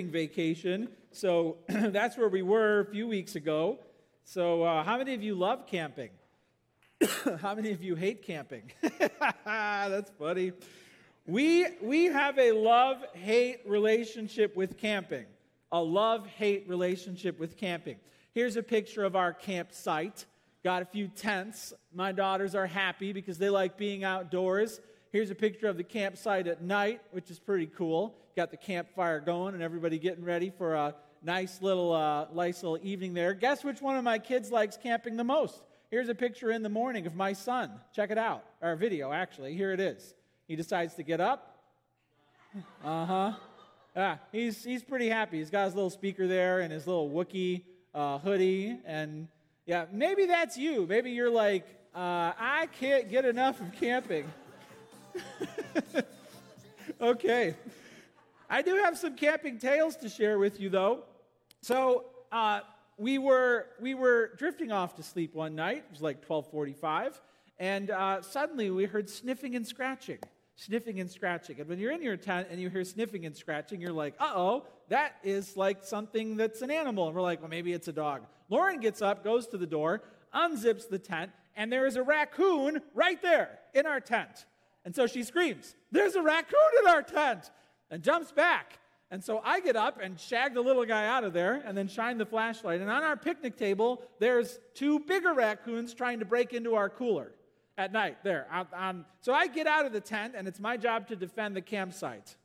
camping vacation. So that's where we were a few weeks ago. So, uh, how many of you love camping? how many of you hate camping? that's funny. We, we have a love hate relationship with camping. A love hate relationship with camping. Here's a picture of our campsite. Got a few tents. My daughters are happy because they like being outdoors. Here's a picture of the campsite at night, which is pretty cool. Got the campfire going and everybody getting ready for a nice little, uh, nice little evening there. Guess which one of my kids likes camping the most? Here's a picture in the morning of my son. Check it out. Or video, actually. Here it is. He decides to get up. Uh huh. Yeah, he's, he's pretty happy. He's got his little speaker there and his little Wookiee uh, hoodie. And yeah, maybe that's you. Maybe you're like, uh, I can't get enough of camping. okay. I do have some camping tales to share with you, though. So uh, we were we were drifting off to sleep one night. It was like 12:45, and uh, suddenly we heard sniffing and scratching sniffing and scratching. And when you're in your tent and you hear sniffing and scratching, you're like, uh oh, that is like something that's an animal. And we're like, well, maybe it's a dog. Lauren gets up, goes to the door, unzips the tent, and there is a raccoon right there in our tent. And so she screams, There's a raccoon in our tent, and jumps back. And so I get up and shag the little guy out of there and then shine the flashlight. And on our picnic table, there's two bigger raccoons trying to break into our cooler at night there. Um, so I get out of the tent, and it's my job to defend the campsite.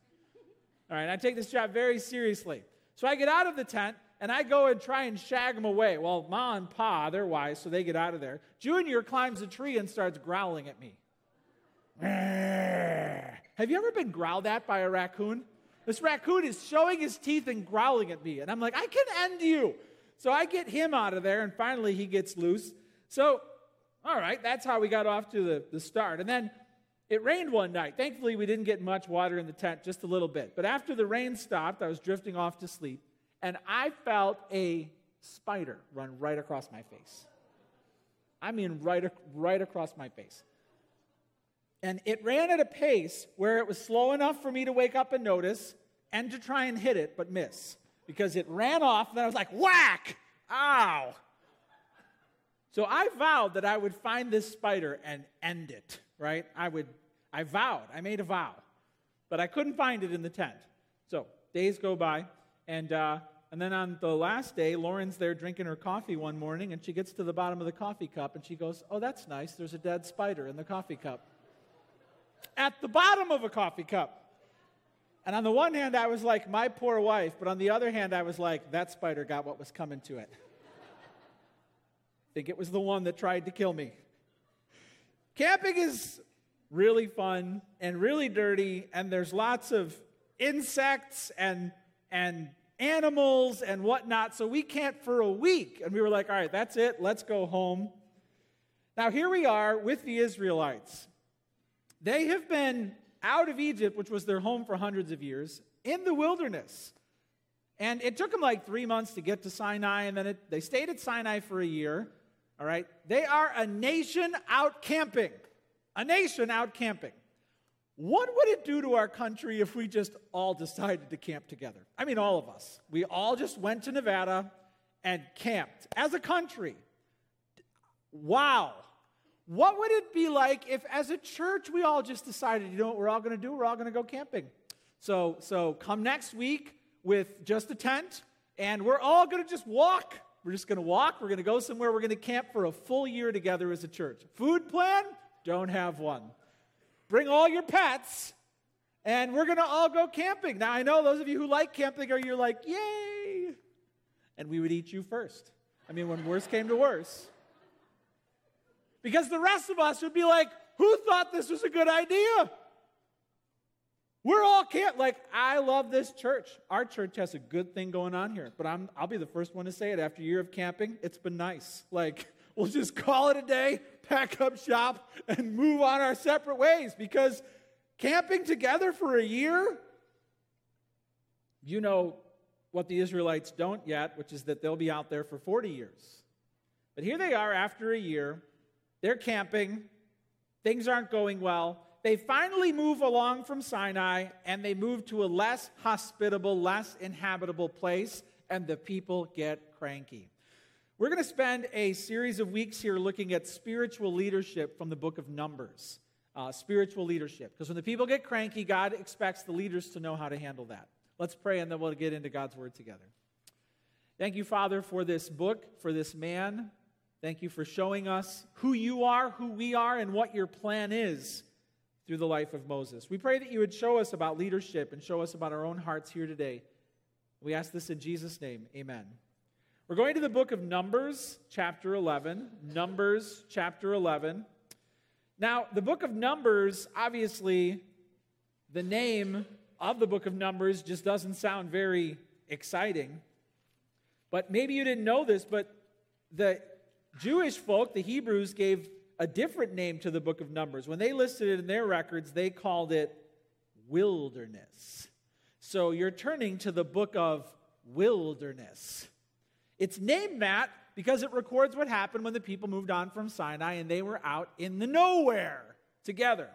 All right, I take this job very seriously. So I get out of the tent, and I go and try and shag them away. Well, Ma and Pa, they're wise, so they get out of there. Junior climbs a tree and starts growling at me. Have you ever been growled at by a raccoon? This raccoon is showing his teeth and growling at me, and I'm like, I can end you. So I get him out of there, and finally he gets loose. So all right, that's how we got off to the, the start. And then it rained one night. Thankfully, we didn't get much water in the tent, just a little bit. But after the rain stopped, I was drifting off to sleep, and I felt a spider run right across my face. I mean, right, right across my face. And it ran at a pace where it was slow enough for me to wake up and notice and to try and hit it, but miss. Because it ran off, and I was like, whack! Ow! So I vowed that I would find this spider and end it, right? I would, I vowed, I made a vow, but I couldn't find it in the tent. So days go by, and, uh, and then on the last day, Lauren's there drinking her coffee one morning, and she gets to the bottom of the coffee cup, and she goes, Oh, that's nice. There's a dead spider in the coffee cup. At the bottom of a coffee cup. And on the one hand, I was like, My poor wife, but on the other hand, I was like, That spider got what was coming to it I think it was the one that tried to kill me. Camping is really fun and really dirty, and there's lots of insects and, and animals and whatnot, so we camped for a week. And we were like, all right, that's it, let's go home. Now, here we are with the Israelites. They have been out of Egypt, which was their home for hundreds of years, in the wilderness. And it took them like three months to get to Sinai, and then it, they stayed at Sinai for a year. All right? They are a nation out camping. A nation out camping. What would it do to our country if we just all decided to camp together? I mean, all of us. We all just went to Nevada and camped as a country. Wow. What would it be like if, as a church, we all just decided, you know what we're all going to do? We're all going to go camping. So, so come next week with just a tent, and we're all going to just walk we're just going to walk. We're going to go somewhere. We're going to camp for a full year together as a church. Food plan? Don't have one. Bring all your pets, and we're going to all go camping. Now, I know those of you who like camping are you're like, yay! And we would eat you first. I mean, when worse came to worse. Because the rest of us would be like, who thought this was a good idea? We're all can't like I love this church. Our church has a good thing going on here, but I'm I'll be the first one to say it after a year of camping, it's been nice. Like we'll just call it a day, pack up shop and move on our separate ways because camping together for a year you know what the Israelites don't yet, which is that they'll be out there for 40 years. But here they are after a year. They're camping. Things aren't going well they finally move along from Sinai and they move to a less hospitable, less inhabitable place, and the people get cranky. We're going to spend a series of weeks here looking at spiritual leadership from the book of Numbers. Uh, spiritual leadership. Because when the people get cranky, God expects the leaders to know how to handle that. Let's pray and then we'll get into God's word together. Thank you, Father, for this book, for this man. Thank you for showing us who you are, who we are, and what your plan is through the life of Moses. We pray that you would show us about leadership and show us about our own hearts here today. We ask this in Jesus' name. Amen. We're going to the book of Numbers, chapter 11. Numbers, chapter 11. Now, the book of Numbers, obviously, the name of the book of Numbers just doesn't sound very exciting. But maybe you didn't know this, but the Jewish folk, the Hebrews, gave a different name to the book of Numbers. When they listed it in their records, they called it wilderness. So you're turning to the book of wilderness. It's named that because it records what happened when the people moved on from Sinai and they were out in the nowhere together.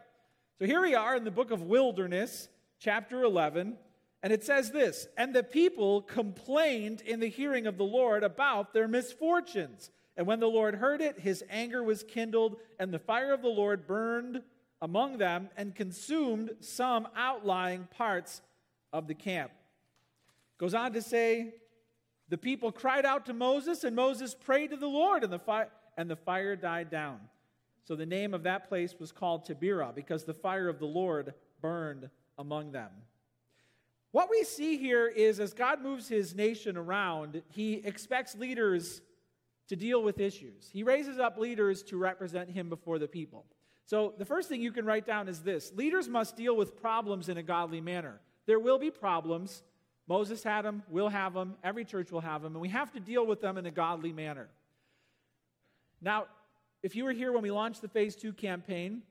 So here we are in the book of Wilderness, chapter 11, and it says this And the people complained in the hearing of the Lord about their misfortunes. And when the Lord heard it, his anger was kindled, and the fire of the Lord burned among them and consumed some outlying parts of the camp. Goes on to say, the people cried out to Moses, and Moses prayed to the Lord, and the, fi- and the fire died down. So the name of that place was called Taberah, because the fire of the Lord burned among them. What we see here is as God moves his nation around, he expects leaders to deal with issues. He raises up leaders to represent him before the people. So the first thing you can write down is this leaders must deal with problems in a godly manner. There will be problems, Moses had them, we'll have them, every church will have them, and we have to deal with them in a godly manner. Now, if you were here when we launched the Phase 2 campaign,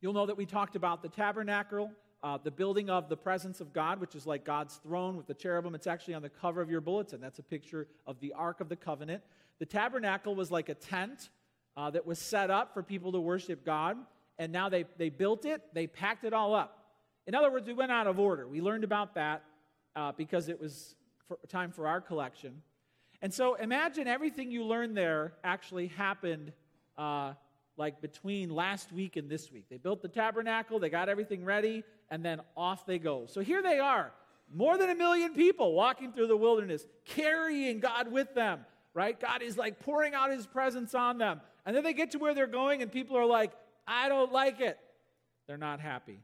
you'll know that we talked about the tabernacle, uh, the building of the presence of God, which is like God's throne with the cherubim. It's actually on the cover of your bulletin. That's a picture of the Ark of the Covenant. The tabernacle was like a tent uh, that was set up for people to worship God, and now they, they built it, they packed it all up. In other words, we went out of order. We learned about that uh, because it was for, time for our collection. And so imagine everything you learned there actually happened uh, like between last week and this week. They built the tabernacle, they got everything ready, and then off they go. So here they are, more than a million people walking through the wilderness, carrying God with them, right? God is like pouring out his presence on them. And then they get to where they're going, and people are like, I don't like it. They're not happy.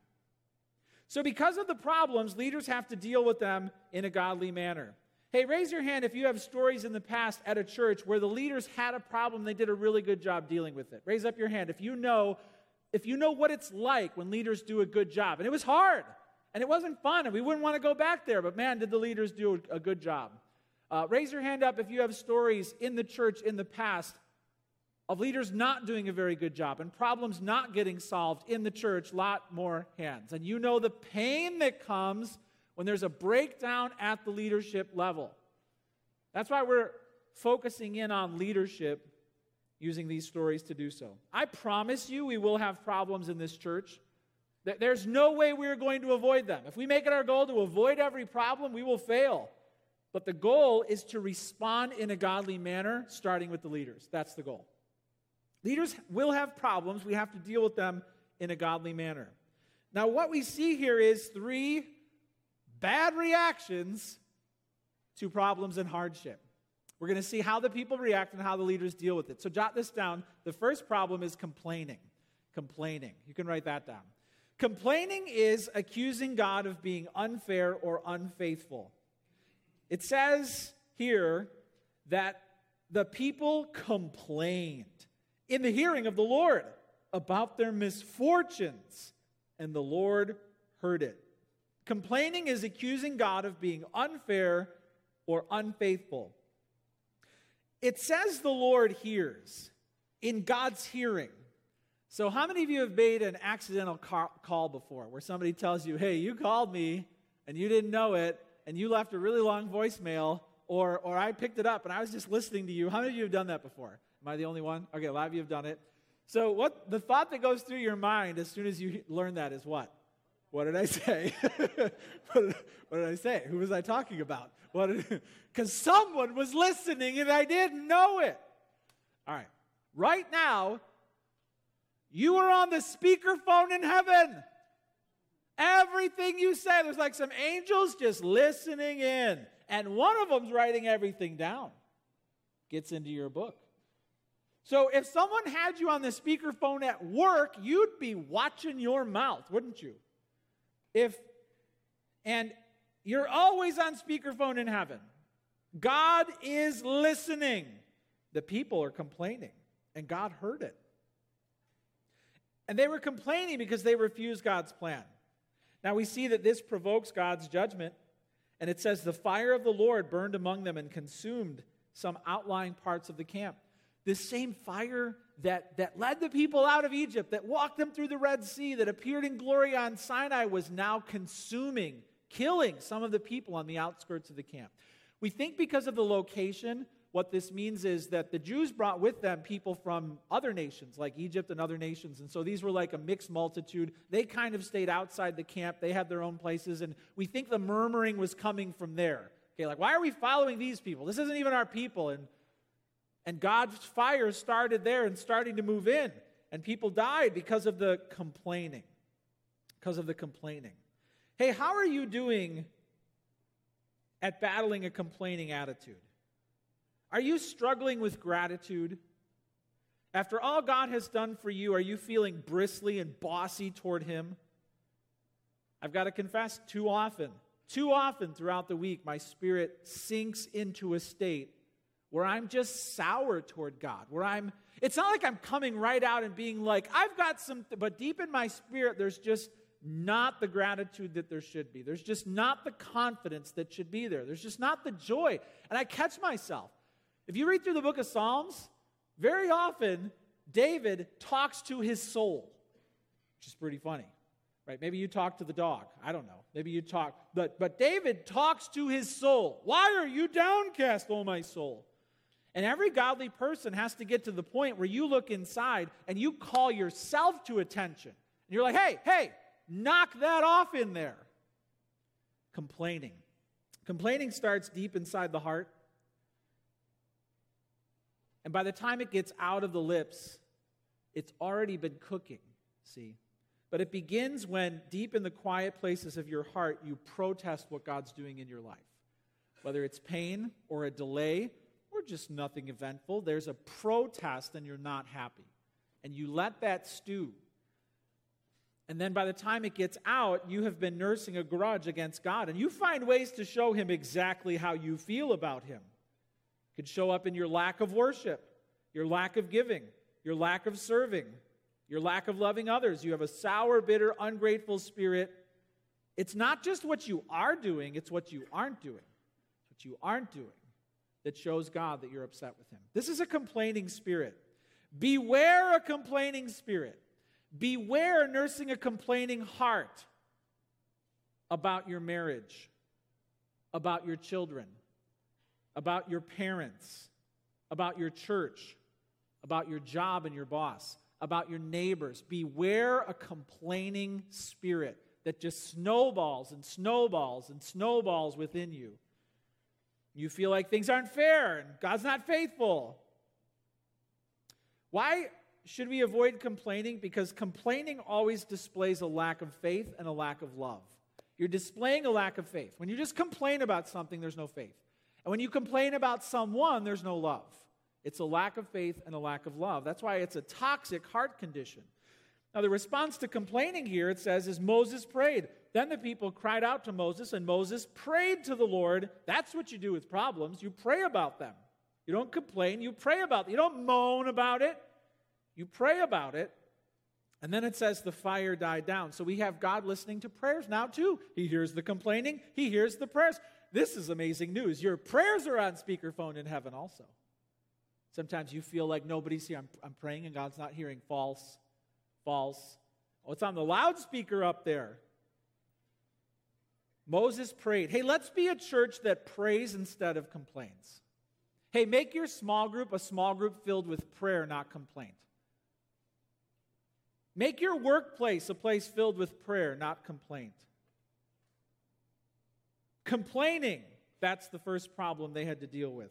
So, because of the problems, leaders have to deal with them in a godly manner. Hey, raise your hand if you have stories in the past at a church where the leaders had a problem, they did a really good job dealing with it. Raise up your hand if you know if you know what it's like when leaders do a good job. And it was hard, and it wasn't fun, and we wouldn't want to go back there, but man, did the leaders do a good job. Uh, raise your hand up if you have stories in the church in the past of leaders not doing a very good job and problems not getting solved in the church, lot more hands. And you know the pain that comes when there's a breakdown at the leadership level. That's why we're focusing in on leadership using these stories to do so. I promise you, we will have problems in this church. There's no way we're going to avoid them. If we make it our goal to avoid every problem, we will fail. But the goal is to respond in a godly manner, starting with the leaders. That's the goal. Leaders will have problems. We have to deal with them in a godly manner. Now, what we see here is three bad reactions to problems and hardship. We're going to see how the people react and how the leaders deal with it. So, jot this down. The first problem is complaining. Complaining. You can write that down. Complaining is accusing God of being unfair or unfaithful. It says here that the people complained in the hearing of the Lord about their misfortunes, and the Lord heard it. Complaining is accusing God of being unfair or unfaithful. It says the Lord hears in God's hearing. So, how many of you have made an accidental call before where somebody tells you, hey, you called me and you didn't know it, and you left a really long voicemail, or, or I picked it up and I was just listening to you? How many of you have done that before? Am I the only one? Okay, a lot of you have done it. So, what the thought that goes through your mind as soon as you learn that is what? What did I say? what, did, I say? Who was I talking about? Because someone was listening and I didn't know it. All right. Right now, you are on the speakerphone in heaven. Everything you say, there's like some angels just listening in. And one of them's writing everything down. Gets into your book. So if someone had you on the speakerphone at work, you'd be watching your mouth, wouldn't you? If and you're always on speakerphone in heaven. God is listening. The people are complaining, and God heard it. And they were complaining because they refused God's plan. Now we see that this provokes God's judgment, and it says, The fire of the Lord burned among them and consumed some outlying parts of the camp. This same fire that, that led the people out of Egypt, that walked them through the Red Sea, that appeared in glory on Sinai, was now consuming, killing some of the people on the outskirts of the camp. We think because of the location what this means is that the Jews brought with them people from other nations, like Egypt and other nations. And so these were like a mixed multitude. They kind of stayed outside the camp, they had their own places. And we think the murmuring was coming from there. Okay, like, why are we following these people? This isn't even our people. And, and God's fire started there and starting to move in. And people died because of the complaining. Because of the complaining. Hey, how are you doing at battling a complaining attitude? Are you struggling with gratitude? After all God has done for you, are you feeling bristly and bossy toward Him? I've got to confess, too often, too often throughout the week, my spirit sinks into a state where I'm just sour toward God, where I'm, it's not like I'm coming right out and being like, I've got some, but deep in my spirit, there's just not the gratitude that there should be. There's just not the confidence that should be there. There's just not the joy. And I catch myself. If you read through the book of Psalms, very often David talks to his soul, which is pretty funny. Right? Maybe you talk to the dog. I don't know. Maybe you talk, but but David talks to his soul. Why are you downcast, O my soul? And every godly person has to get to the point where you look inside and you call yourself to attention. And you're like, hey, hey, knock that off in there. Complaining. Complaining starts deep inside the heart. And by the time it gets out of the lips, it's already been cooking, see? But it begins when, deep in the quiet places of your heart, you protest what God's doing in your life. Whether it's pain or a delay or just nothing eventful, there's a protest and you're not happy. And you let that stew. And then by the time it gets out, you have been nursing a grudge against God. And you find ways to show Him exactly how you feel about Him could show up in your lack of worship, your lack of giving, your lack of serving, your lack of loving others. You have a sour, bitter, ungrateful spirit. It's not just what you are doing, it's what you aren't doing. It's What you aren't doing that shows God that you're upset with Him. This is a complaining spirit. Beware a complaining spirit. Beware nursing a complaining heart about your marriage, about your children, about your parents, about your church, about your job and your boss, about your neighbors. Beware a complaining spirit that just snowballs and snowballs and snowballs within you. You feel like things aren't fair and God's not faithful. Why should we avoid complaining? Because complaining always displays a lack of faith and a lack of love. You're displaying a lack of faith. When you just complain about something, there's no faith. And when you complain about someone, there's no love. It's a lack of faith and a lack of love. That's why it's a toxic heart condition. Now, the response to complaining here, it says, is Moses prayed. Then the people cried out to Moses, and Moses prayed to the Lord. That's what you do with problems. You pray about them. You don't complain, you pray about. You don't moan about it, you pray about it. And then it says the fire died down. So we have God listening to prayers now, too. He hears the complaining, He hears the prayers. This is amazing news. Your prayers are on speakerphone in heaven also. Sometimes you feel like nobody's here. I'm, I'm praying and God's not hearing. False. False. Oh, it's on the loudspeaker up there. Moses prayed. Hey, let's be a church that prays instead of complains. Hey, make your small group a small group filled with prayer, not complaint. Make your workplace a place filled with prayer, not complaint. Complaining, that's the first problem they had to deal with.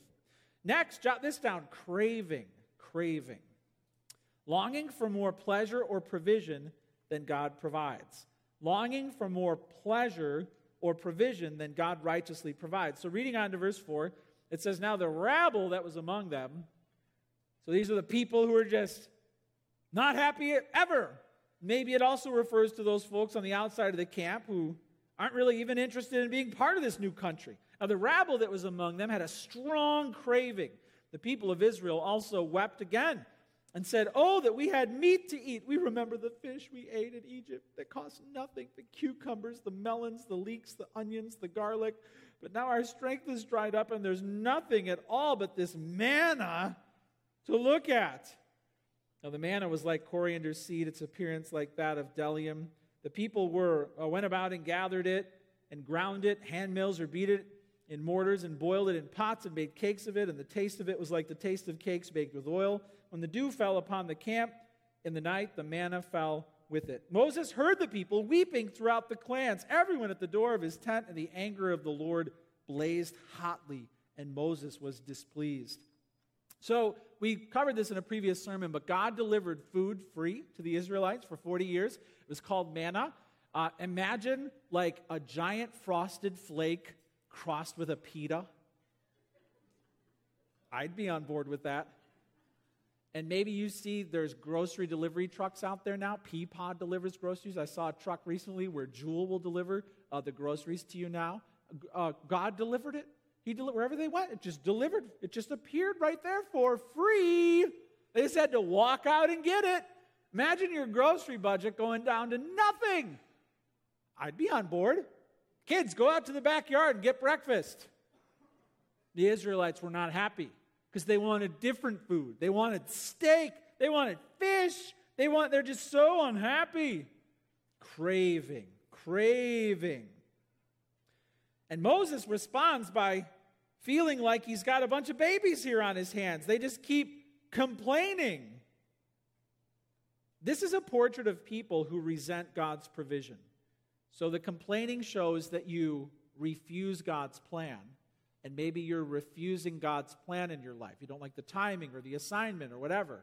Next, jot this down craving. Craving. Longing for more pleasure or provision than God provides. Longing for more pleasure or provision than God righteously provides. So, reading on to verse 4, it says, Now the rabble that was among them, so these are the people who are just not happy ever. Maybe it also refers to those folks on the outside of the camp who aren't really even interested in being part of this new country. Now, the rabble that was among them had a strong craving. The people of Israel also wept again and said, Oh, that we had meat to eat. We remember the fish we ate in Egypt that cost nothing the cucumbers, the melons, the leeks, the onions, the garlic. But now our strength is dried up, and there's nothing at all but this manna to look at. Now, the manna was like coriander seed, its appearance like that of bdellium. The people were, uh, went about and gathered it and ground it, hand mills, or beat it in mortars and boiled it in pots and made cakes of it, and the taste of it was like the taste of cakes baked with oil. When the dew fell upon the camp in the night, the manna fell with it. Moses heard the people weeping throughout the clans, everyone at the door of his tent, and the anger of the Lord blazed hotly, and Moses was displeased. So, we covered this in a previous sermon, but God delivered food free to the Israelites for 40 years. It was called manna. Uh, imagine like a giant frosted flake crossed with a pita. I'd be on board with that. And maybe you see there's grocery delivery trucks out there now. Peapod delivers groceries. I saw a truck recently where Jewel will deliver uh, the groceries to you now. Uh, God delivered it. He delivered wherever they went. It just delivered. It just appeared right there for free. They just had to walk out and get it. Imagine your grocery budget going down to nothing. I'd be on board. Kids, go out to the backyard and get breakfast. The Israelites were not happy because they wanted different food. They wanted steak, they wanted fish. They want they're just so unhappy. Craving, craving. And Moses responds by feeling like he's got a bunch of babies here on his hands. They just keep complaining. This is a portrait of people who resent God's provision. So the complaining shows that you refuse God's plan. And maybe you're refusing God's plan in your life. You don't like the timing or the assignment or whatever.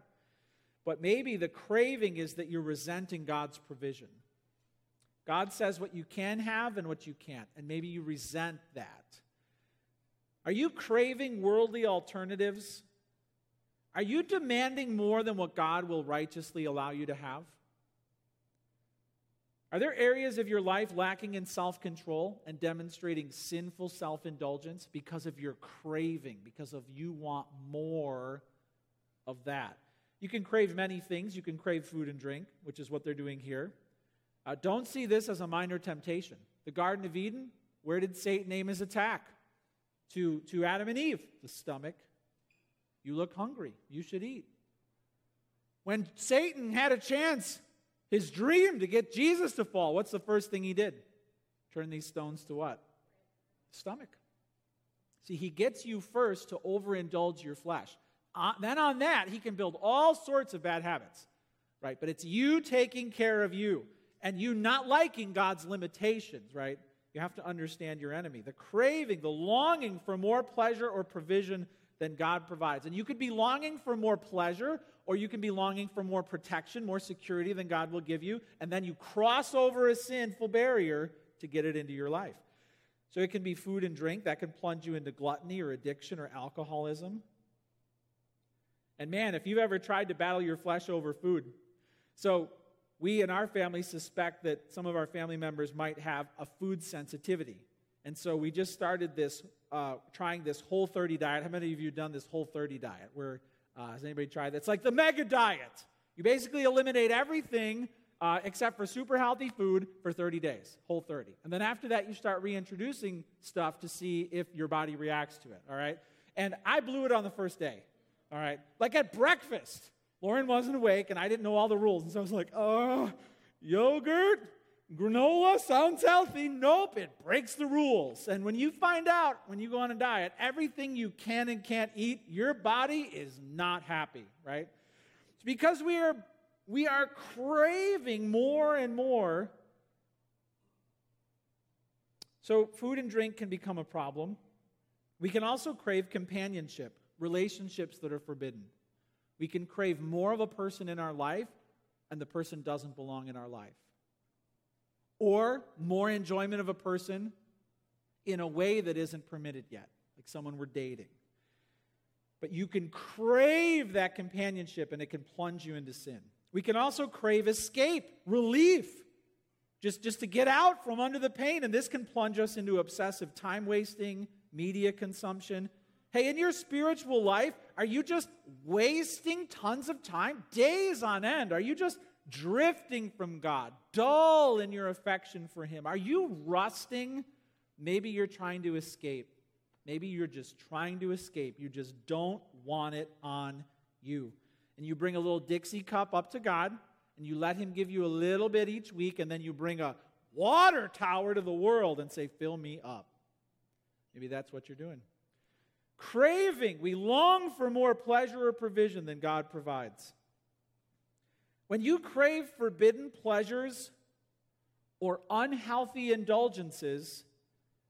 But maybe the craving is that you're resenting God's provision. God says what you can have and what you can't, and maybe you resent that. Are you craving worldly alternatives? Are you demanding more than what God will righteously allow you to have? Are there areas of your life lacking in self control and demonstrating sinful self indulgence because of your craving, because of you want more of that? You can crave many things. You can crave food and drink, which is what they're doing here. Uh, don't see this as a minor temptation. The Garden of Eden, where did Satan aim his attack? To, to Adam and Eve, the stomach. You look hungry. You should eat. When Satan had a chance his dream to get Jesus to fall. What's the first thing he did? Turn these stones to what? Stomach. See, he gets you first to overindulge your flesh. Uh, then on that, he can build all sorts of bad habits, right? But it's you taking care of you and you not liking God's limitations, right? You have to understand your enemy. The craving, the longing for more pleasure or provision than God provides. And you could be longing for more pleasure or you can be longing for more protection, more security than God will give you, and then you cross over a sinful barrier to get it into your life. So it can be food and drink that can plunge you into gluttony or addiction or alcoholism. And man, if you've ever tried to battle your flesh over food, so we in our family suspect that some of our family members might have a food sensitivity. And so we just started this, uh, trying this whole 30 diet. How many of you have done this whole 30 diet? Where uh, has anybody tried that? It's like the mega diet. You basically eliminate everything uh, except for super healthy food for 30 days, whole 30. And then after that, you start reintroducing stuff to see if your body reacts to it, all right? And I blew it on the first day, all right? Like at breakfast, Lauren wasn't awake and I didn't know all the rules. And so I was like, oh, yogurt, granola sounds healthy. Nope, it breaks the rules. And when you find out, when you go on a diet, everything you can and can't eat, your body is not happy, right? It's because we are we are craving more and more. So, food and drink can become a problem. We can also crave companionship, relationships that are forbidden. We can crave more of a person in our life, and the person doesn't belong in our life. Or more enjoyment of a person in a way that isn't permitted yet, like someone we're dating. But you can crave that companionship, and it can plunge you into sin. We can also crave escape, relief, just, just to get out from under the pain. And this can plunge us into obsessive time wasting, media consumption. Hey, in your spiritual life, are you just wasting tons of time, days on end? Are you just drifting from God, dull in your affection for Him? Are you rusting? Maybe you're trying to escape. Maybe you're just trying to escape. You just don't want it on you and you bring a little Dixie cup up to God, and you let Him give you a little bit each week, and then you bring a water tower to the world and say, Fill me up. Maybe that's what you're doing. Craving, we long for more pleasure or provision than God provides. When you crave forbidden pleasures or unhealthy indulgences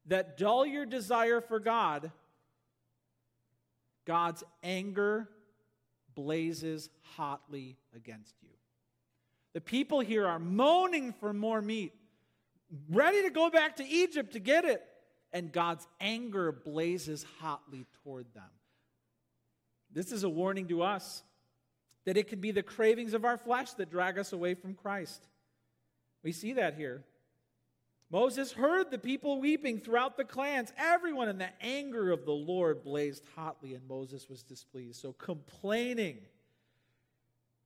that dull your desire for God, God's anger blazes hotly against you. The people here are moaning for more meat, ready to go back to Egypt to get it, and God's anger blazes hotly toward them. This is a warning to us that it can be the cravings of our flesh that drag us away from Christ. We see that here. Moses heard the people weeping throughout the clans, everyone, and the anger of the Lord blazed hotly, and Moses was displeased. So, complaining,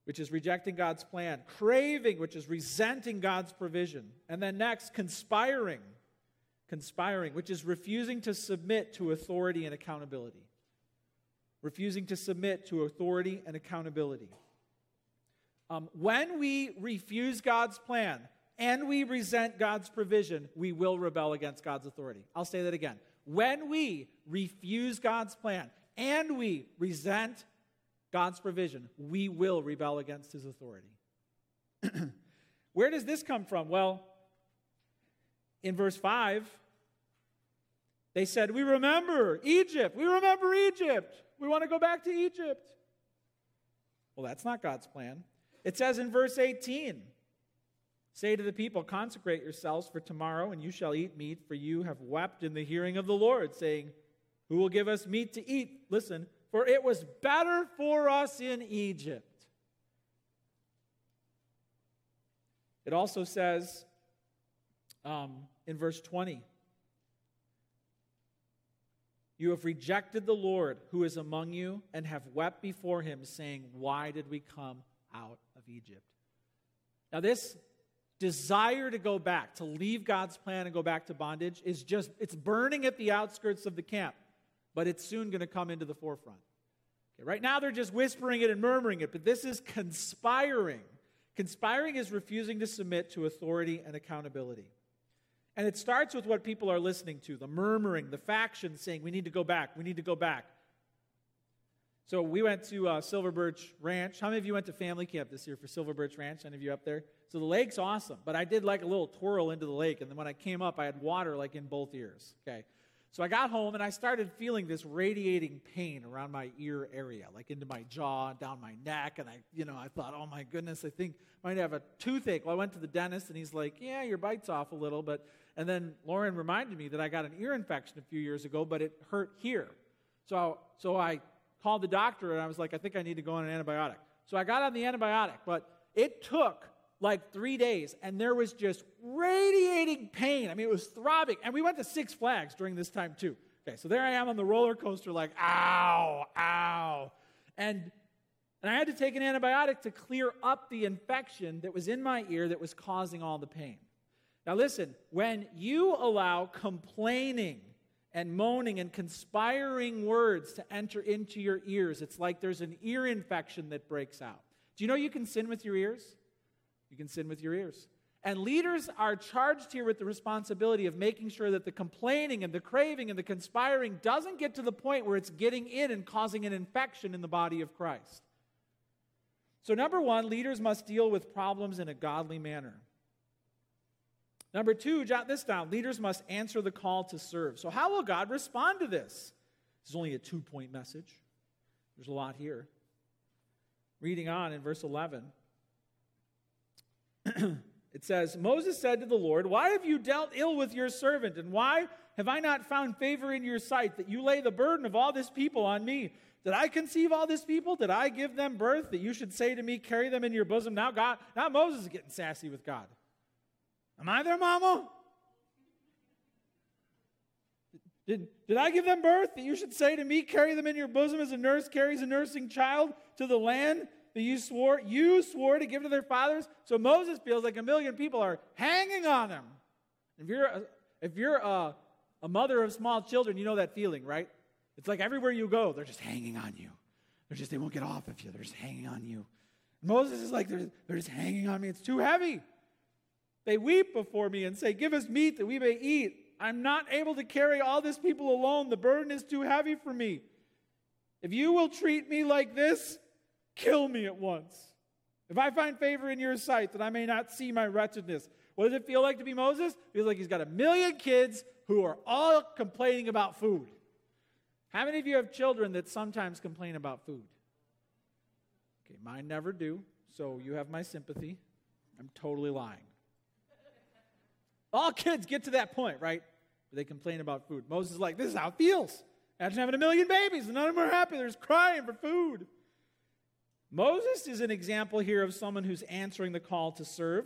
which is rejecting God's plan, craving, which is resenting God's provision, and then next, conspiring, conspiring, which is refusing to submit to authority and accountability. Refusing to submit to authority and accountability. Um, when we refuse God's plan, and we resent God's provision, we will rebel against God's authority. I'll say that again. When we refuse God's plan and we resent God's provision, we will rebel against his authority. Where does this come from? Well, in verse 5, they said, We remember Egypt. We remember Egypt. We want to go back to Egypt. Well, that's not God's plan. It says in verse 18, Say to the people, Consecrate yourselves for tomorrow, and you shall eat meat, for you have wept in the hearing of the Lord, saying, Who will give us meat to eat? Listen, for it was better for us in Egypt. It also says um, in verse 20, You have rejected the Lord who is among you, and have wept before him, saying, Why did we come out of Egypt? Now, this desire to go back, to leave God's plan and go back to bondage is just, it's burning at the outskirts of the camp, but it's soon going to come into the forefront. Okay, right now they're just whispering it and murmuring it, but this is conspiring. Conspiring is refusing to submit to authority and accountability. And it starts with what people are listening to the murmuring, the factions saying, We need to go back, we need to go back. So we went to uh, Silver Birch Ranch. How many of you went to family camp this year for Silver Birch Ranch? Any of you up there? So the lake's awesome, but I did like a little twirl into the lake, and then when I came up, I had water like in both ears. Okay. So I got home and I started feeling this radiating pain around my ear area, like into my jaw, down my neck, and I, you know, I thought, oh my goodness, I think I might have a toothache. Well, I went to the dentist and he's like, yeah, your bite's off a little, but and then Lauren reminded me that I got an ear infection a few years ago, but it hurt here. So so I called the doctor and I was like, I think I need to go on an antibiotic. So I got on the antibiotic, but it took like three days, and there was just radiating pain. I mean, it was throbbing. And we went to Six Flags during this time, too. Okay, so there I am on the roller coaster, like, ow, ow. And, and I had to take an antibiotic to clear up the infection that was in my ear that was causing all the pain. Now, listen, when you allow complaining and moaning and conspiring words to enter into your ears, it's like there's an ear infection that breaks out. Do you know you can sin with your ears? You can sin with your ears. And leaders are charged here with the responsibility of making sure that the complaining and the craving and the conspiring doesn't get to the point where it's getting in and causing an infection in the body of Christ. So, number one, leaders must deal with problems in a godly manner. Number two, jot this down leaders must answer the call to serve. So, how will God respond to this? This is only a two point message, there's a lot here. Reading on in verse 11, it says Moses said to the Lord, Why have you dealt ill with your servant? And why have I not found favor in your sight that you lay the burden of all this people on me? Did I conceive all this people? Did I give them birth that you should say to me, Carry them in your bosom? Now, God, now Moses is getting sassy with God. Am I their mama? Did, did I give them birth that you should say to me, Carry them in your bosom as a nurse carries a nursing child to the land that you swore you swore to give to their fathers? So Moses feels like a million people are hanging on him. If you're a, if you're a, a mother of small children, you know that feeling, right? It's like everywhere you go, they're just hanging on you. They're just they won't get off of you. They're just hanging on you. Moses is like they're, they're just hanging on me. It's too heavy. They weep before me and say, Give us meat that we may eat. I'm not able to carry all this people alone. The burden is too heavy for me. If you will treat me like this, kill me at once. If I find favor in your sight, that I may not see my wretchedness. What does it feel like to be Moses? It feels like he's got a million kids who are all complaining about food. How many of you have children that sometimes complain about food? Okay, mine never do, so you have my sympathy. I'm totally lying. All kids get to that point, right? Where they complain about food. Moses is like, this is how it feels. Imagine having a million babies and none of them are happy. They're just crying for food. Moses is an example here of someone who's answering the call to serve.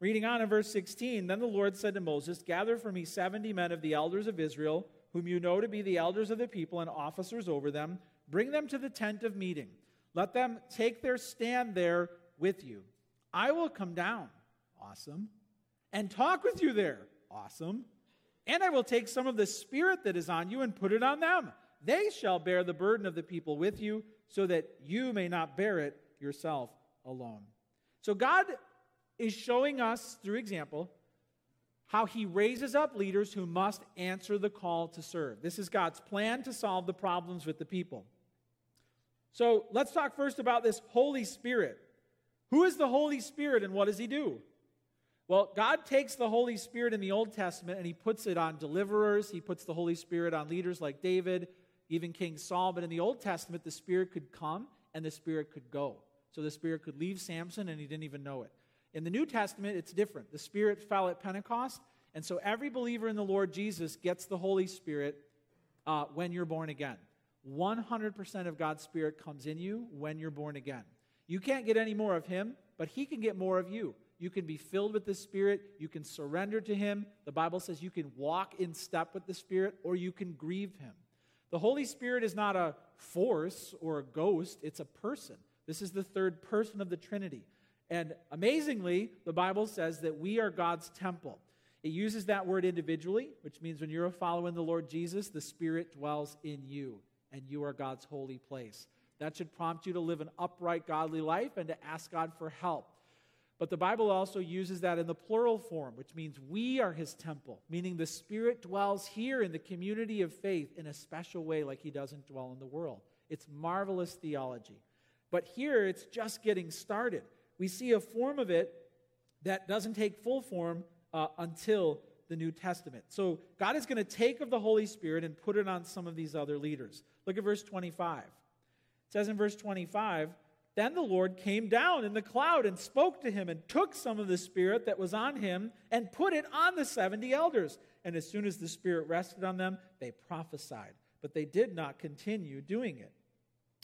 Reading on in verse 16, then the Lord said to Moses, Gather for me 70 men of the elders of Israel, whom you know to be the elders of the people and officers over them. Bring them to the tent of meeting. Let them take their stand there with you. I will come down. Awesome and talk with you there. Awesome. And I will take some of the spirit that is on you and put it on them. They shall bear the burden of the people with you, so that you may not bear it yourself alone. So God is showing us through example how he raises up leaders who must answer the call to serve. This is God's plan to solve the problems with the people. So let's talk first about this Holy Spirit. Who is the Holy Spirit and what does he do? Well, God takes the Holy Spirit in the Old Testament and he puts it on deliverers. He puts the Holy Spirit on leaders like David, even King Saul. But in the Old Testament, the Spirit could come and the Spirit could go. So the Spirit could leave Samson and he didn't even know it. In the New Testament, it's different. The Spirit fell at Pentecost. And so every believer in the Lord Jesus gets the Holy Spirit uh, when you're born again. 100% of God's Spirit comes in you when you're born again. You can't get any more of Him, but He can get more of you. You can be filled with the Spirit. You can surrender to Him. The Bible says you can walk in step with the Spirit or you can grieve Him. The Holy Spirit is not a force or a ghost, it's a person. This is the third person of the Trinity. And amazingly, the Bible says that we are God's temple. It uses that word individually, which means when you're following the Lord Jesus, the Spirit dwells in you, and you are God's holy place. That should prompt you to live an upright, godly life and to ask God for help. But the Bible also uses that in the plural form, which means we are his temple, meaning the Spirit dwells here in the community of faith in a special way, like he doesn't dwell in the world. It's marvelous theology. But here it's just getting started. We see a form of it that doesn't take full form uh, until the New Testament. So God is going to take of the Holy Spirit and put it on some of these other leaders. Look at verse 25. It says in verse 25, then the Lord came down in the cloud and spoke to him and took some of the Spirit that was on him and put it on the 70 elders. And as soon as the Spirit rested on them, they prophesied. But they did not continue doing it.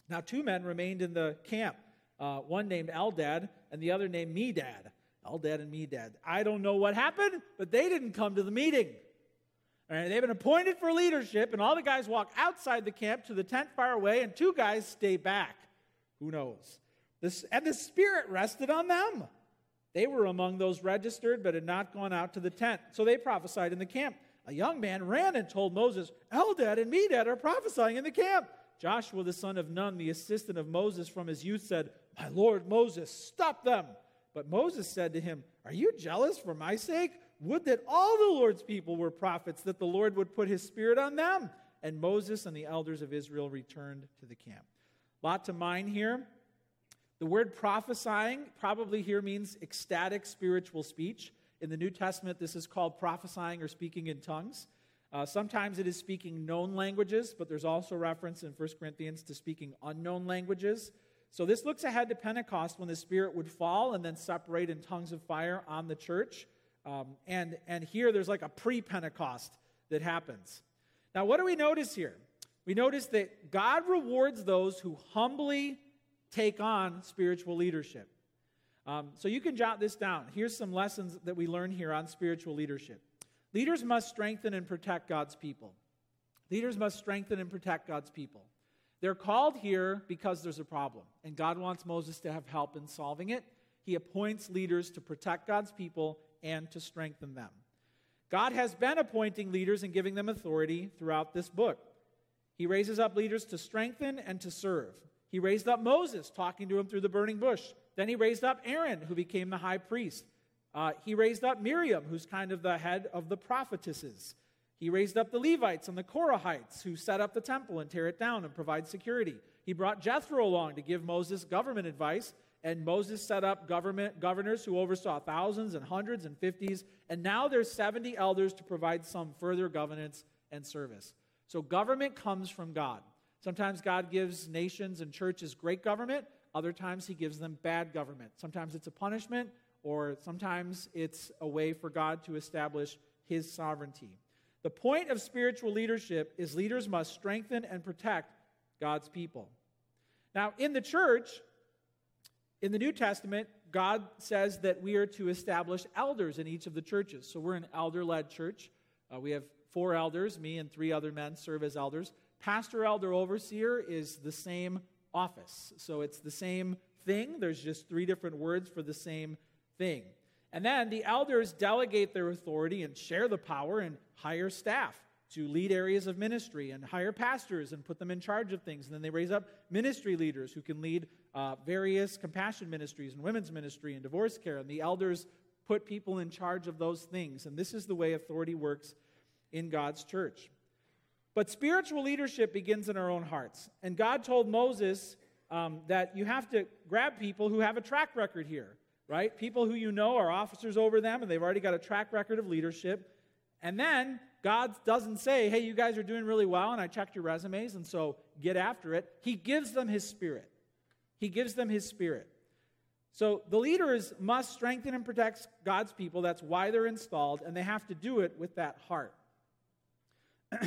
Now, two men remained in the camp uh, one named Eldad and the other named Medad. Eldad and Medad. I don't know what happened, but they didn't come to the meeting. Right, they've been appointed for leadership, and all the guys walk outside the camp to the tent far away, and two guys stay back. Who knows? This, and the Spirit rested on them. They were among those registered, but had not gone out to the tent. So they prophesied in the camp. A young man ran and told Moses, Eldad and Medad are prophesying in the camp. Joshua, the son of Nun, the assistant of Moses from his youth, said, My Lord Moses, stop them. But Moses said to him, Are you jealous for my sake? Would that all the Lord's people were prophets, that the Lord would put his spirit on them. And Moses and the elders of Israel returned to the camp. Lot to mine here. The word prophesying probably here means ecstatic spiritual speech. In the New Testament, this is called prophesying or speaking in tongues. Uh, sometimes it is speaking known languages, but there's also reference in 1 Corinthians to speaking unknown languages. So this looks ahead to Pentecost when the Spirit would fall and then separate in tongues of fire on the church. Um, and, and here there's like a pre Pentecost that happens. Now, what do we notice here? We notice that God rewards those who humbly take on spiritual leadership. Um, so you can jot this down. Here's some lessons that we learn here on spiritual leadership. Leaders must strengthen and protect God's people. Leaders must strengthen and protect God's people. They're called here because there's a problem, and God wants Moses to have help in solving it. He appoints leaders to protect God's people and to strengthen them. God has been appointing leaders and giving them authority throughout this book. He raises up leaders to strengthen and to serve. He raised up Moses, talking to him through the burning bush. Then he raised up Aaron, who became the high priest. Uh, he raised up Miriam, who's kind of the head of the prophetesses. He raised up the Levites and the Korahites, who set up the temple and tear it down and provide security. He brought Jethro along to give Moses government advice, and Moses set up government governors who oversaw thousands and hundreds and fifties. And now there's 70 elders to provide some further governance and service. So government comes from God. Sometimes God gives nations and churches great government. Other times he gives them bad government. Sometimes it's a punishment or sometimes it's a way for God to establish his sovereignty. The point of spiritual leadership is leaders must strengthen and protect God's people. Now, in the church, in the New Testament, God says that we are to establish elders in each of the churches. So we're an elder led church. Uh, we have four elders, me and three other men serve as elders. Pastor, elder, overseer is the same office. So it's the same thing. There's just three different words for the same thing. And then the elders delegate their authority and share the power and hire staff to lead areas of ministry and hire pastors and put them in charge of things. And then they raise up ministry leaders who can lead uh, various compassion ministries and women's ministry and divorce care. And the elders put people in charge of those things. And this is the way authority works in God's church. But spiritual leadership begins in our own hearts. And God told Moses um, that you have to grab people who have a track record here right? People who you know are officers over them and they've already got a track record of leadership. And then God doesn't say, hey, you guys are doing really well and I checked your resumes and so get after it. He gives them His Spirit. He gives them His Spirit. So the leaders must strengthen and protect God's people. That's why they're installed, and they have to do it with that heart.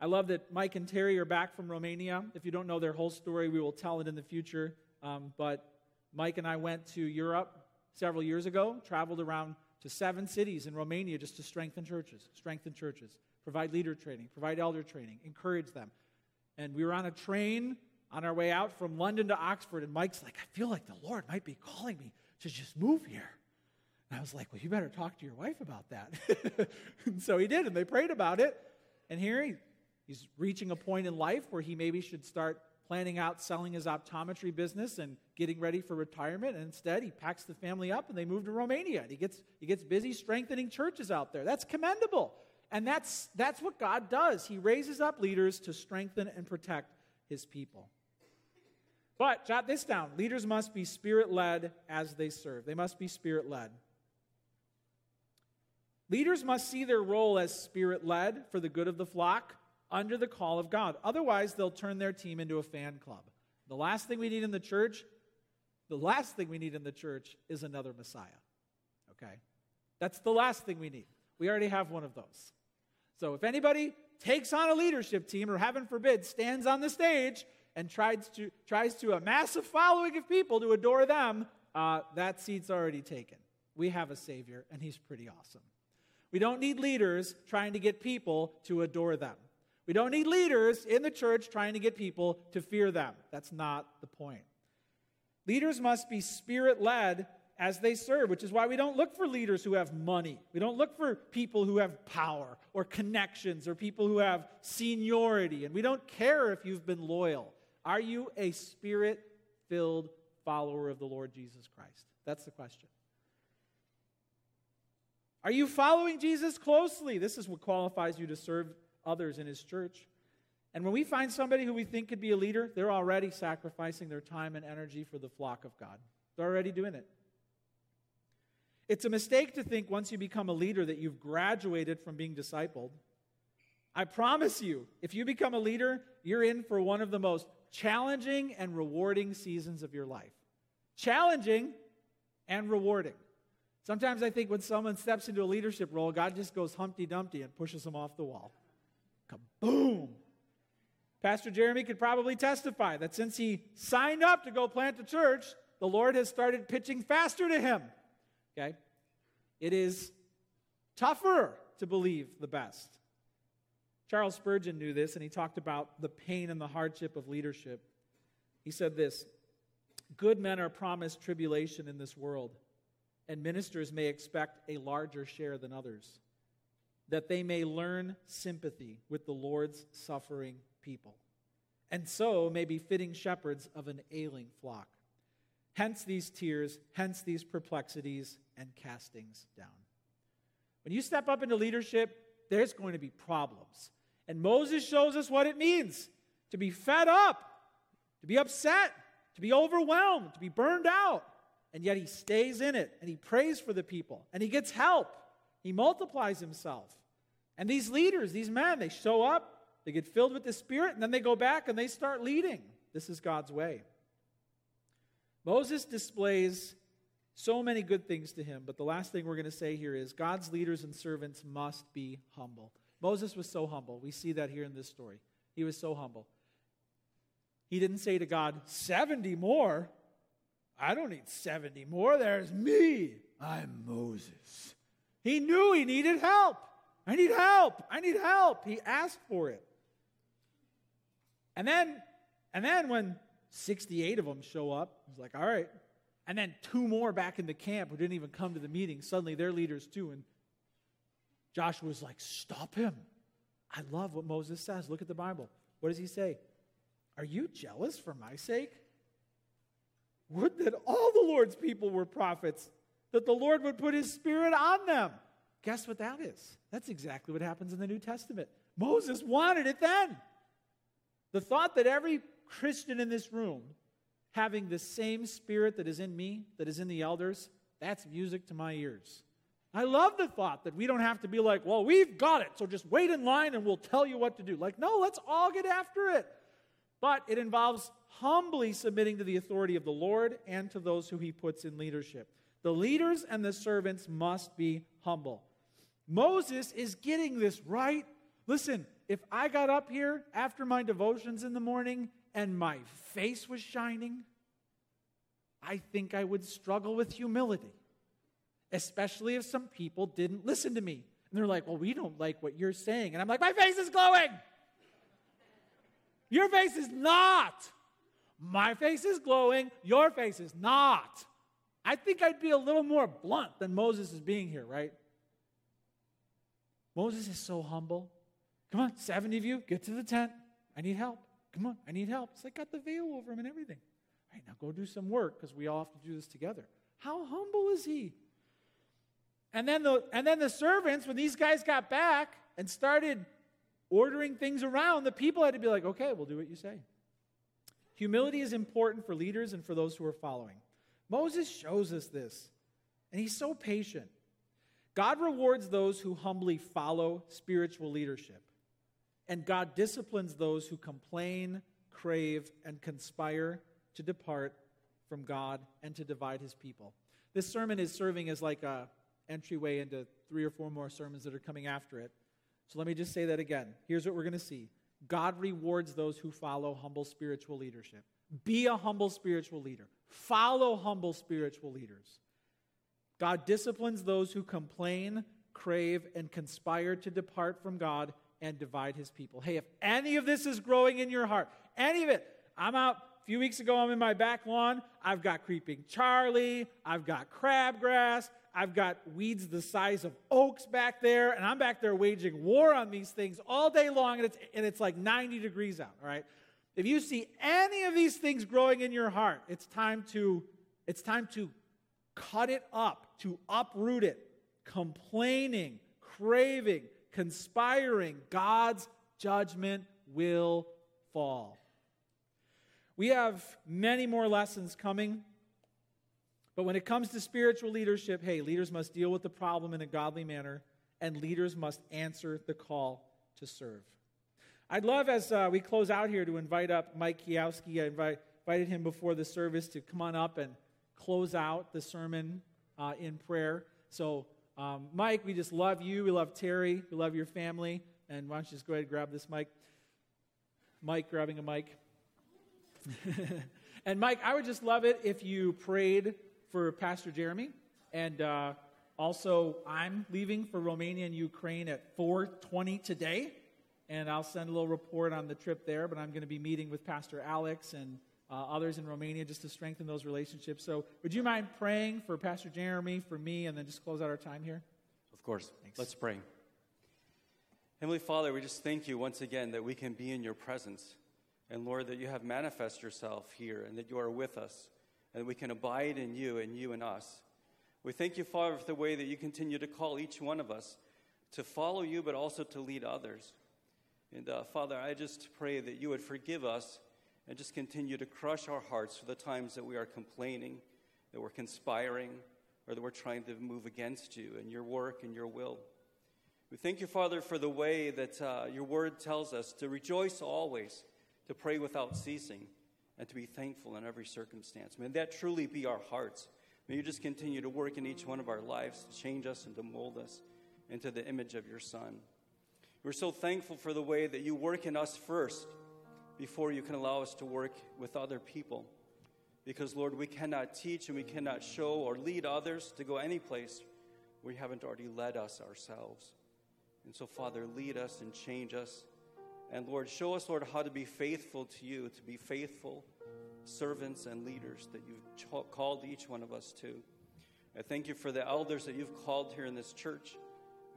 I love that Mike and Terry are back from Romania. If you don't know their whole story, we will tell it in the future. Um, but Mike and I went to Europe several years ago, traveled around to seven cities in Romania just to strengthen churches, strengthen churches, provide leader training, provide elder training, encourage them. And we were on a train on our way out from London to Oxford, and Mike's like, I feel like the Lord might be calling me to just move here. And I was like, Well, you better talk to your wife about that. and so he did, and they prayed about it. And here he, he's reaching a point in life where he maybe should start planning out selling his optometry business and getting ready for retirement. And instead, he packs the family up and they move to Romania. And he gets, he gets busy strengthening churches out there. That's commendable. And that's, that's what God does. He raises up leaders to strengthen and protect his people. But jot this down leaders must be spirit led as they serve, they must be spirit led. Leaders must see their role as spirit led for the good of the flock under the call of God. Otherwise, they'll turn their team into a fan club. The last thing we need in the church, the last thing we need in the church is another Messiah. Okay? That's the last thing we need. We already have one of those. So if anybody takes on a leadership team, or heaven forbid, stands on the stage and tries to, tries to amass a following of people to adore them, uh, that seat's already taken. We have a Savior, and He's pretty awesome. We don't need leaders trying to get people to adore them. We don't need leaders in the church trying to get people to fear them. That's not the point. Leaders must be spirit led as they serve, which is why we don't look for leaders who have money. We don't look for people who have power or connections or people who have seniority. And we don't care if you've been loyal. Are you a spirit filled follower of the Lord Jesus Christ? That's the question. Are you following Jesus closely? This is what qualifies you to serve others in his church. And when we find somebody who we think could be a leader, they're already sacrificing their time and energy for the flock of God. They're already doing it. It's a mistake to think once you become a leader that you've graduated from being discipled. I promise you, if you become a leader, you're in for one of the most challenging and rewarding seasons of your life. Challenging and rewarding. Sometimes I think when someone steps into a leadership role, God just goes Humpty Dumpty and pushes them off the wall. Kaboom! Pastor Jeremy could probably testify that since he signed up to go plant a church, the Lord has started pitching faster to him. Okay? It is tougher to believe the best. Charles Spurgeon knew this, and he talked about the pain and the hardship of leadership. He said this Good men are promised tribulation in this world, and ministers may expect a larger share than others, that they may learn sympathy with the Lord's suffering people, and so may be fitting shepherds of an ailing flock. Hence these tears, hence these perplexities and castings down. When you step up into leadership, there's going to be problems. And Moses shows us what it means to be fed up, to be upset, to be overwhelmed, to be burned out. And yet he stays in it and he prays for the people and he gets help. He multiplies himself. And these leaders, these men, they show up, they get filled with the Spirit, and then they go back and they start leading. This is God's way. Moses displays so many good things to him, but the last thing we're going to say here is God's leaders and servants must be humble. Moses was so humble. We see that here in this story. He was so humble. He didn't say to God, 70 more. I don't need 70 more. There's me. I'm Moses. He knew he needed help. I need help. I need help. He asked for it. And then, and then when 68 of them show up, he's like, all right. And then two more back in the camp who didn't even come to the meeting, suddenly they're leaders too. And Joshua's like, Stop him. I love what Moses says. Look at the Bible. What does he say? Are you jealous for my sake? Would that all the Lord's people were prophets, that the Lord would put his spirit on them. Guess what that is? That's exactly what happens in the New Testament. Moses wanted it then. The thought that every Christian in this room having the same spirit that is in me, that is in the elders, that's music to my ears. I love the thought that we don't have to be like, well, we've got it, so just wait in line and we'll tell you what to do. Like, no, let's all get after it. But it involves humbly submitting to the authority of the Lord and to those who he puts in leadership. The leaders and the servants must be humble. Moses is getting this right. Listen, if I got up here after my devotions in the morning and my face was shining, I think I would struggle with humility especially if some people didn't listen to me. And they're like, well, we don't like what you're saying. And I'm like, my face is glowing. Your face is not. My face is glowing. Your face is not. I think I'd be a little more blunt than Moses is being here, right? Moses is so humble. Come on, 70 of you, get to the tent. I need help. Come on, I need help. It's like got the veil over him and everything. All right, now go do some work because we all have to do this together. How humble is he? And then the and then the servants, when these guys got back and started ordering things around, the people had to be like, okay, we'll do what you say. Humility is important for leaders and for those who are following. Moses shows us this, and he's so patient. God rewards those who humbly follow spiritual leadership, and God disciplines those who complain, crave, and conspire to depart from God and to divide his people. This sermon is serving as like a entryway into three or four more sermons that are coming after it. So let me just say that again. Here's what we're going to see God rewards those who follow humble spiritual leadership. Be a humble spiritual leader, follow humble spiritual leaders. God disciplines those who complain, crave, and conspire to depart from God and divide his people. Hey, if any of this is growing in your heart, any of it, I'm out a few weeks ago, I'm in my back lawn. I've got creeping Charlie. I've got crabgrass. I've got weeds the size of oaks back there, and I'm back there waging war on these things all day long, and it's, and it's like 90 degrees out, all right? If you see any of these things growing in your heart, it's time to, it's time to cut it up, to uproot it. Complaining, craving, conspiring, God's judgment will fall. We have many more lessons coming. But when it comes to spiritual leadership, hey, leaders must deal with the problem in a godly manner, and leaders must answer the call to serve. I'd love, as uh, we close out here, to invite up Mike Kiowski. I invite, invited him before the service to come on up and close out the sermon uh, in prayer. So, um, Mike, we just love you. We love Terry. We love your family. And why don't you just go ahead and grab this mic? Mike grabbing a mic. and Mike, I would just love it if you prayed for Pastor Jeremy. And uh, also, I'm leaving for Romania and Ukraine at 4:20 today, and I'll send a little report on the trip there. But I'm going to be meeting with Pastor Alex and uh, others in Romania just to strengthen those relationships. So, would you mind praying for Pastor Jeremy, for me, and then just close out our time here? Of course. Thanks. Let's pray. Heavenly Father, we just thank you once again that we can be in your presence. And Lord, that you have manifest yourself here and that you are with us and we can abide in you and you in us. We thank you, Father, for the way that you continue to call each one of us to follow you, but also to lead others. And uh, Father, I just pray that you would forgive us and just continue to crush our hearts for the times that we are complaining, that we're conspiring, or that we're trying to move against you and your work and your will. We thank you, Father, for the way that uh, your word tells us to rejoice always, to pray without ceasing, and to be thankful in every circumstance. May that truly be our hearts. May you just continue to work in each one of our lives, to change us and to mold us into the image of your Son. We're so thankful for the way that you work in us first before you can allow us to work with other people. Because, Lord, we cannot teach and we cannot show or lead others to go any place we haven't already led us ourselves. And so, Father, lead us and change us. And Lord, show us, Lord, how to be faithful to you, to be faithful servants and leaders that you've called each one of us to. I thank you for the elders that you've called here in this church.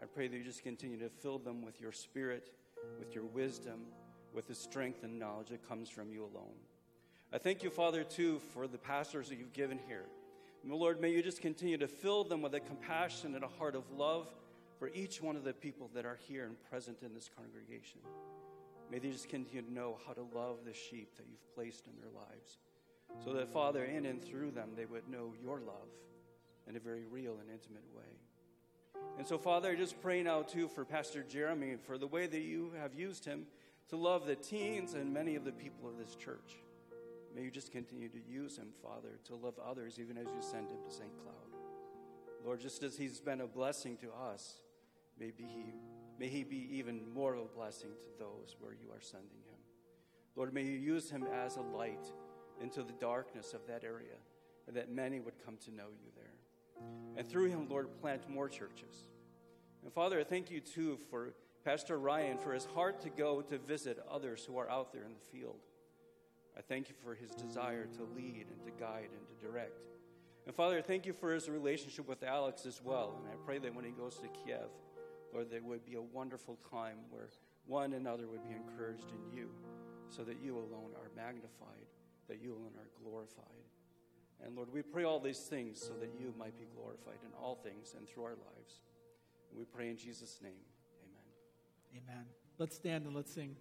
I pray that you just continue to fill them with your spirit, with your wisdom, with the strength and knowledge that comes from you alone. I thank you, Father, too, for the pastors that you've given here. Lord, may you just continue to fill them with a compassion and a heart of love for each one of the people that are here and present in this congregation. May they just continue to know how to love the sheep that you've placed in their lives. So that, Father, in and through them, they would know your love in a very real and intimate way. And so, Father, I just pray now, too, for Pastor Jeremy, for the way that you have used him to love the teens and many of the people of this church. May you just continue to use him, Father, to love others, even as you send him to St. Cloud. Lord, just as he's been a blessing to us, Maybe he, may he be even more of a blessing to those where you are sending him. Lord, may you use him as a light into the darkness of that area, and that many would come to know you there. And through him, Lord, plant more churches. And Father, I thank you too for Pastor Ryan for his heart to go to visit others who are out there in the field. I thank you for his desire to lead and to guide and to direct. And Father, I thank you for his relationship with Alex as well. And I pray that when he goes to Kiev, Lord, there would be a wonderful time where one another would be encouraged in you so that you alone are magnified, that you alone are glorified. And Lord, we pray all these things so that you might be glorified in all things and through our lives. We pray in Jesus' name. Amen. Amen. Let's stand and let's sing.